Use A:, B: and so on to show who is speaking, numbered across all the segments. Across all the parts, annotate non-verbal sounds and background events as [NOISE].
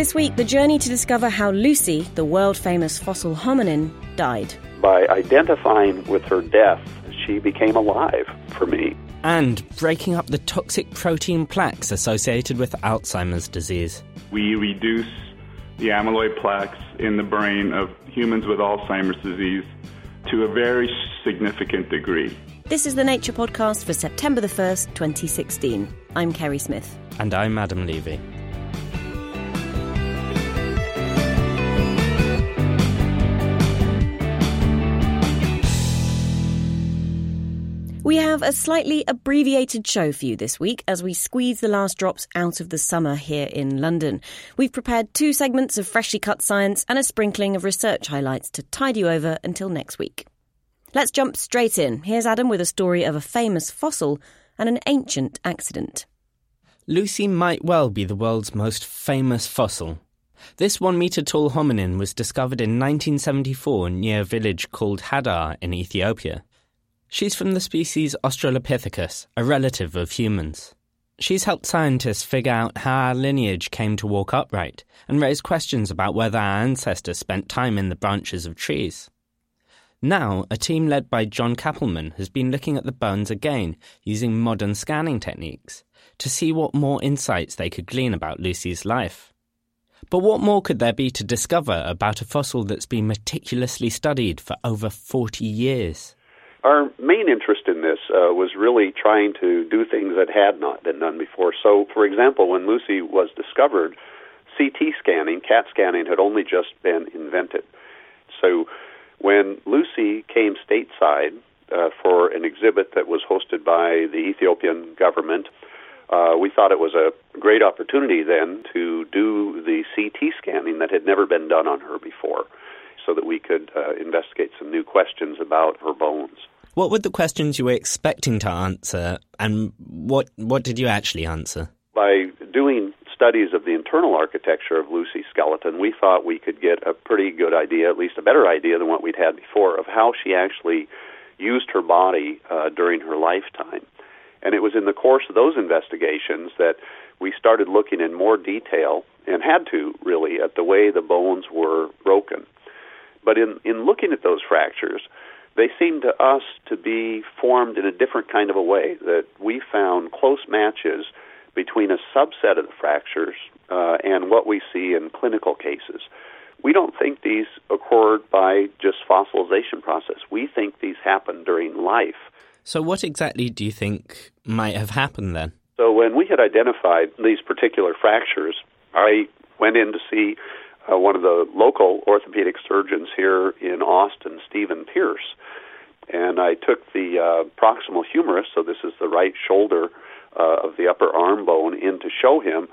A: This week, the journey to discover how Lucy, the world famous fossil hominin, died.
B: By identifying with her death, she became alive for me.
C: And breaking up the toxic protein plaques associated with Alzheimer's disease.
D: We reduce the amyloid plaques in the brain of humans with Alzheimer's disease to a very significant degree.
A: This is the Nature Podcast for September the 1st, 2016. I'm Kerri Smith.
C: And I'm Adam Levy.
A: We have a slightly abbreviated show for you this week as we squeeze the last drops out of the summer here in London. We've prepared two segments of freshly cut science and a sprinkling of research highlights to tide you over until next week. Let's jump straight in. Here's Adam with a story of a famous fossil and an ancient accident.
C: Lucy might well be the world's most famous fossil. This one metre tall hominin was discovered in 1974 near a village called Hadar in Ethiopia. She's from the species Australopithecus, a relative of humans. She's helped scientists figure out how our lineage came to walk upright and raise questions about whether our ancestors spent time in the branches of trees. Now, a team led by John Kappelman has been looking at the bones again using modern scanning techniques to see what more insights they could glean about Lucy's life. But what more could there be to discover about a fossil that's been meticulously studied for over 40 years?
B: Our main interest in this uh, was really trying to do things that had not been done before. So, for example, when Lucy was discovered, CT scanning, CAT scanning, had only just been invented. So, when Lucy came stateside uh, for an exhibit that was hosted by the Ethiopian government, uh, we thought it was a great opportunity then to do the CT scanning that had never been done on her before so that we could uh, investigate some new questions about her bones.
C: What were the questions you were expecting to answer, and what what did you actually answer?
B: By doing studies of the internal architecture of Lucy's skeleton, we thought we could get a pretty good idea, at least a better idea than what we'd had before, of how she actually used her body uh, during her lifetime. And it was in the course of those investigations that we started looking in more detail, and had to really, at the way the bones were in, in looking at those fractures, they seem to us to be formed in a different kind of a way, that we found close matches between a subset of the fractures uh, and what we see in clinical cases. We don't think these occurred by just fossilization process. We think these happen during life.
C: So what exactly do you think might have happened then?
B: So when we had identified these particular fractures, I went in to see uh, one of the local orthopedic surgeons here in Austin, Stephen Pearce. And I took the uh, proximal humerus, so this is the right shoulder uh, of the upper arm bone, in to show him.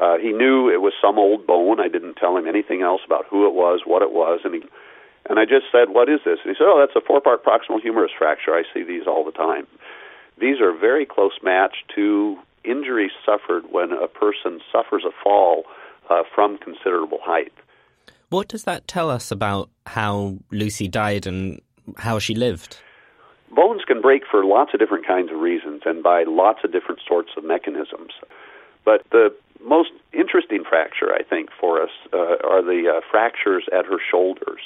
B: Uh, he knew it was some old bone. I didn't tell him anything else about who it was, what it was, and he and I just said, "What is this?" And he said, "Oh, that's a four-part proximal humerus fracture. I see these all the time." These are very close match to injuries suffered when a person suffers a fall uh, from considerable height.
C: What does that tell us about how Lucy died and how she lived?
B: Bones can break for lots of different kinds of reasons and by lots of different sorts of mechanisms. But the most interesting fracture, I think, for us uh, are the uh, fractures at her shoulders.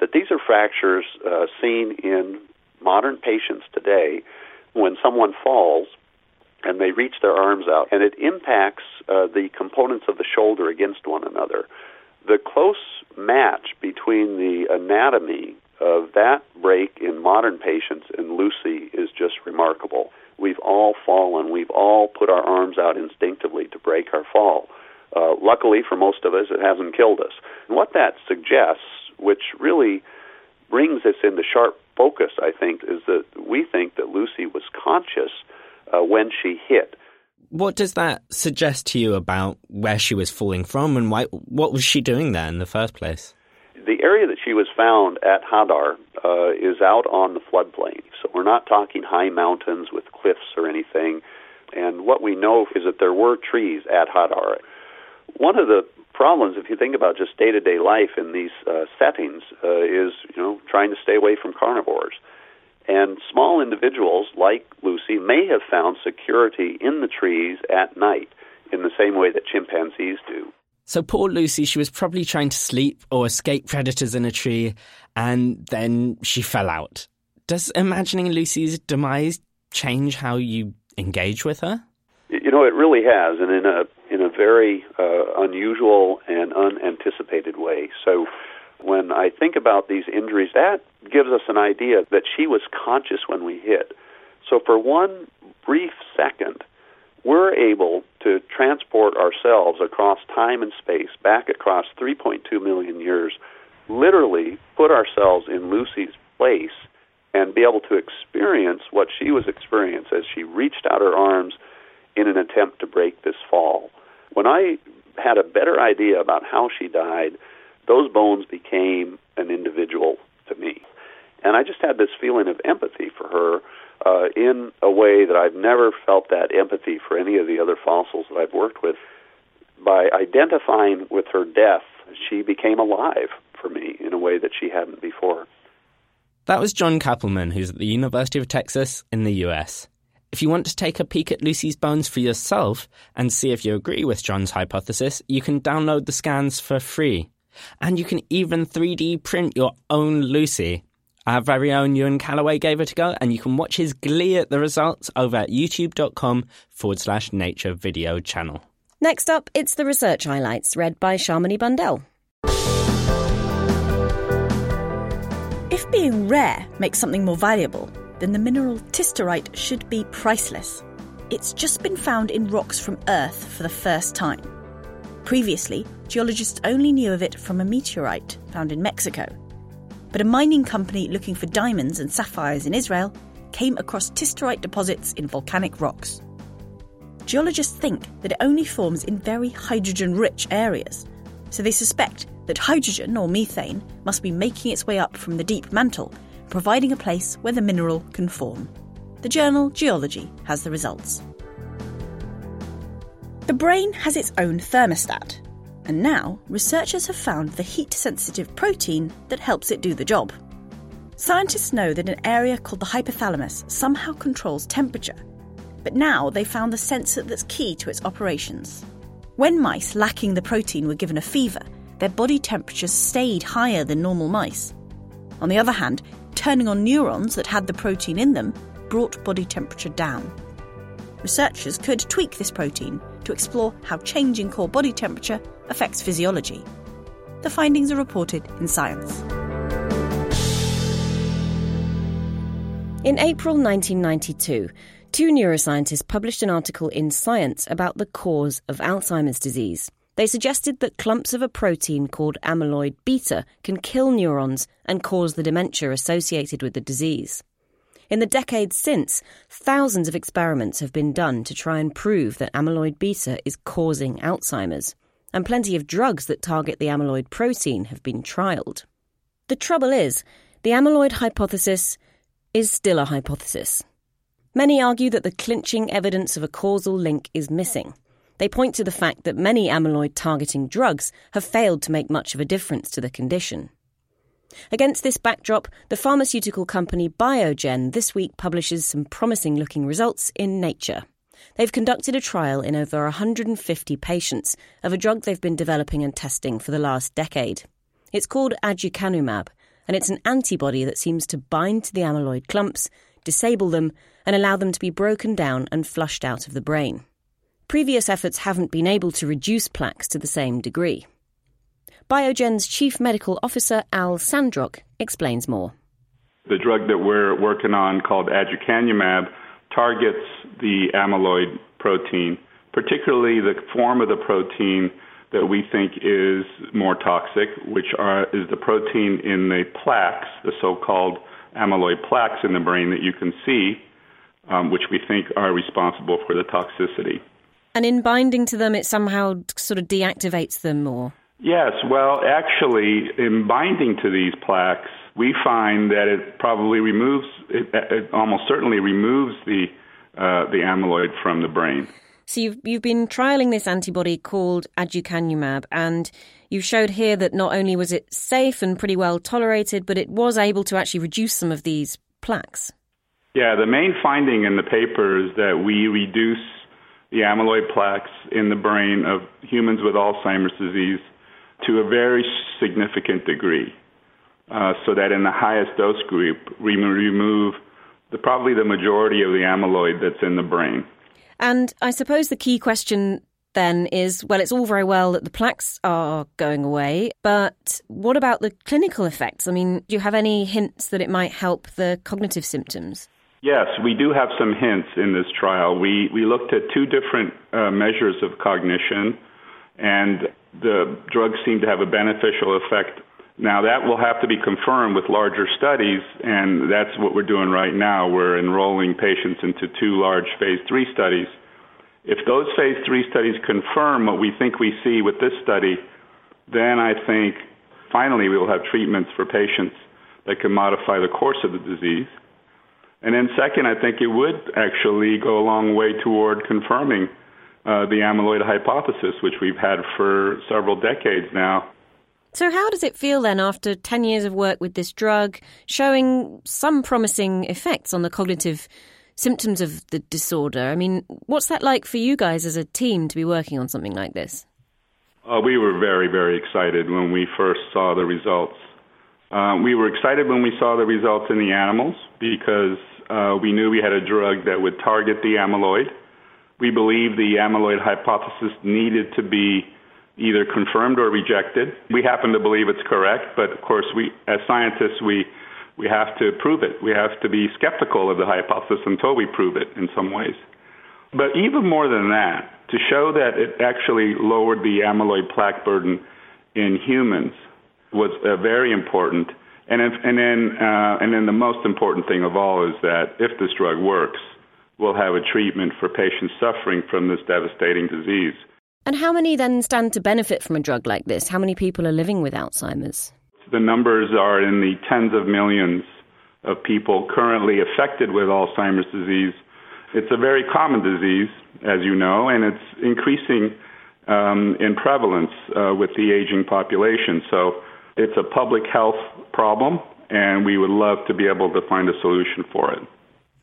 B: That these are fractures uh, seen in modern patients today when someone falls and they reach their arms out, and it impacts uh, the components of the shoulder against one another. The close match between the anatomy of that break in modern patients and Lucy is just remarkable. We've all fallen. We've all put our arms out instinctively to break our fall. Uh, luckily for most of us, it hasn't killed us. And what that suggests, which really brings us into sharp focus, I think, is that we think that Lucy was conscious uh, when she hit.
C: What does that suggest to you about where she was falling from and why, what was she doing there in the first place?
B: The area that she was found at Hadar uh, is out on the floodplain. So we're not talking high mountains with cliffs or anything. And what we know is that there were trees at Hadar. One of the problems, if you think about just day to day life in these uh, settings, uh, is you know trying to stay away from carnivores. And small individuals like Lucy may have found security in the trees at night in the same way that chimpanzees do.
C: So poor Lucy, she was probably trying to sleep or escape predators in a tree, and then she fell out. Does imagining Lucy's demise change how you engage with her?
B: You know, it really has, and in a in a very uh, unusual and unanticipated way. So, when I think about these injuries, that gives us an idea that she was conscious when we hit. So, for one brief second, we're able to transport ourselves across time and space, back across 3.2 million years, literally put ourselves in Lucy's place and be able to experience what she was experiencing as she reached out her arms in an attempt to break this fall. When I had a better idea about how she died, those bones became an individual to me. And I just had this feeling of empathy for her uh, in a way that I've never felt that empathy for any of the other fossils that I've worked with. By identifying with her death, she became alive for me in a way that she hadn't before.
C: That was John Kappelman, who's at the University of Texas in the US. If you want to take a peek at Lucy's bones for yourself and see if you agree with John's hypothesis, you can download the scans for free. And you can even 3D print your own Lucy. Our very own Ewen Callaway gave it a go, and you can watch his glee at the results over at youtube.com forward slash nature video channel.
A: Next up, it's the research highlights read by Shamini Bundell.
E: If being rare makes something more valuable, then the mineral tistarite should be priceless. It's just been found in rocks from Earth for the first time. Previously, geologists only knew of it from a meteorite found in Mexico but a mining company looking for diamonds and sapphires in Israel came across tistarite deposits in volcanic rocks. Geologists think that it only forms in very hydrogen rich areas, so they suspect that hydrogen or methane must be making its way up from the deep mantle, providing a place where the mineral can form. The journal Geology has the results. The brain has its own thermostat, and now, researchers have found the heat sensitive protein that helps it do the job. Scientists know that an area called the hypothalamus somehow controls temperature, but now they found the sensor that's key to its operations. When mice lacking the protein were given a fever, their body temperatures stayed higher than normal mice. On the other hand, turning on neurons that had the protein in them brought body temperature down. Researchers could tweak this protein to explore how changing core body temperature affects physiology. The findings are reported in Science.
A: In April 1992, two neuroscientists published an article in Science about the cause of Alzheimer's disease. They suggested that clumps of a protein called amyloid beta can kill neurons and cause the dementia associated with the disease. In the decades since, thousands of experiments have been done to try and prove that amyloid beta is causing Alzheimer's and plenty of drugs that target the amyloid protein have been trialled. The trouble is, the amyloid hypothesis is still a hypothesis. Many argue that the clinching evidence of a causal link is missing. They point to the fact that many amyloid targeting drugs have failed to make much of a difference to the condition. Against this backdrop, the pharmaceutical company Biogen this week publishes some promising looking results in Nature. They've conducted a trial in over 150 patients of a drug they've been developing and testing for the last decade. It's called aducanumab, and it's an antibody that seems to bind to the amyloid clumps, disable them, and allow them to be broken down and flushed out of the brain. Previous efforts haven't been able to reduce plaques to the same degree. Biogen's Chief Medical Officer Al Sandrock explains more.
D: The drug that we're working on, called aducanumab, targets the amyloid protein, particularly the form of the protein that we think is more toxic, which are, is the protein in the plaques, the so-called amyloid plaques in the brain that you can see, um, which we think are responsible for the toxicity.
A: And in binding to them, it somehow sort of deactivates them more.
D: Yes, well, actually, in binding to these plaques, we find that it probably removes, it, it almost certainly removes the uh, the amyloid from the brain.
A: So you've you've been trialing this antibody called aducanumab, and you showed here that not only was it safe and pretty well tolerated, but it was able to actually reduce some of these plaques.
D: Yeah, the main finding in the paper is that we reduce the amyloid plaques in the brain of humans with Alzheimer's disease to a very significant degree. Uh, so that in the highest dose group, we remove the, probably the majority of the amyloid that's in the brain.
A: And I suppose the key question then is well, it's all very well that the plaques are going away, but what about the clinical effects? I mean, do you have any hints that it might help the cognitive symptoms?
D: Yes, we do have some hints in this trial. We we looked at two different uh, measures of cognition, and the drugs seem to have a beneficial effect. Now that will have to be confirmed with larger studies, and that's what we're doing right now. We're enrolling patients into two large phase three studies. If those phase three studies confirm what we think we see with this study, then I think finally we will have treatments for patients that can modify the course of the disease. And then, second, I think it would actually go a long way toward confirming uh, the amyloid hypothesis, which we've had for several decades now.
A: So, how does it feel then after 10 years of work with this drug, showing some promising effects on the cognitive symptoms of the disorder? I mean, what's that like for you guys as a team to be working on something like this?
D: Uh, we were very, very excited when we first saw the results. Uh, we were excited when we saw the results in the animals because uh, we knew we had a drug that would target the amyloid. We believe the amyloid hypothesis needed to be either confirmed or rejected. We happen to believe it's correct, but of course, we, as scientists, we we have to prove it. We have to be skeptical of the hypothesis until we prove it in some ways. But even more than that, to show that it actually lowered the amyloid plaque burden in humans was uh, very important. And, if, and then, uh, and then the most important thing of all is that if this drug works, we'll have a treatment for patients suffering from this devastating disease.
A: And how many then stand to benefit from a drug like this? How many people are living with Alzheimer's?
D: The numbers are in the tens of millions of people currently affected with Alzheimer's disease. It's a very common disease, as you know, and it's increasing um, in prevalence uh, with the aging population. So it's a public health problem, and we would love to be able to find a solution for it.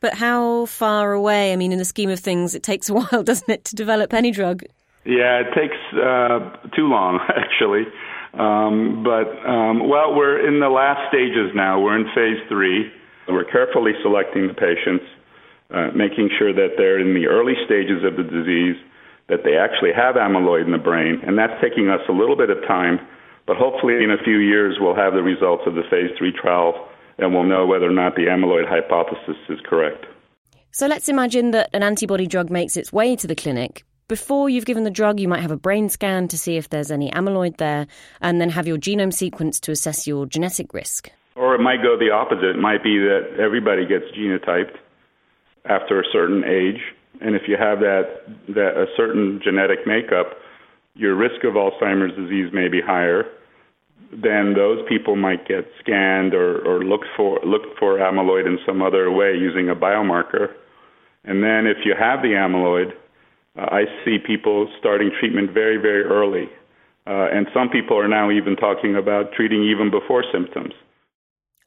A: But how far away? I mean, in the scheme of things, it takes a [LAUGHS] while, doesn't it, to develop any drug?
D: Yeah, it takes uh, too long, [LAUGHS] actually. Um, but, um, well, we're in the last stages now. We're in phase three. We're carefully selecting the patients, uh, making sure that they're in the early stages of the disease, that they actually have amyloid in the brain, and that's taking us a little bit of time but hopefully, in a few years, we'll have the results of the phase three trial and we'll know whether or not the amyloid hypothesis is correct.
A: So let's imagine that an antibody drug makes its way to the clinic. Before you've given the drug, you might have a brain scan to see if there's any amyloid there, and then have your genome sequenced to assess your genetic risk.
D: Or it might go the opposite. It might be that everybody gets genotyped after a certain age, and if you have that, that a certain genetic makeup, your risk of Alzheimer's disease may be higher, then those people might get scanned or, or looked for looked for amyloid in some other way using a biomarker. And then if you have the amyloid, uh, I see people starting treatment very, very early. Uh, and some people are now even talking about treating even before symptoms.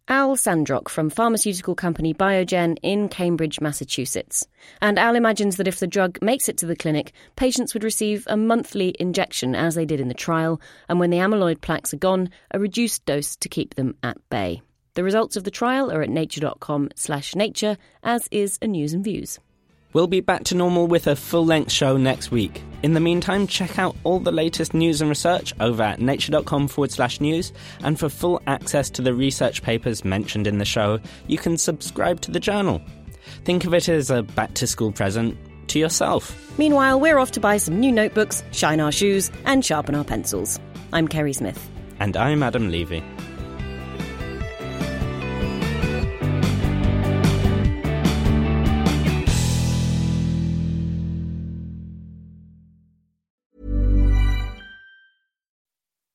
A: Al Sandrock from pharmaceutical company Biogen in Cambridge, Massachusetts. And Al imagines that if the drug makes it to the clinic, patients would receive a monthly injection as they did in the trial, and when the amyloid plaques are gone, a reduced dose to keep them at bay. The results of the trial are at nature.com slash nature, as is a news and views.
C: We'll be back to normal with a full length show next week. In the meantime, check out all the latest news and research over at nature.com forward slash news. And for full access to the research papers mentioned in the show, you can subscribe to the journal. Think of it as a back to school present to yourself.
A: Meanwhile, we're off to buy some new notebooks, shine our shoes, and sharpen our pencils. I'm Kerri Smith.
C: And I'm Adam Levy.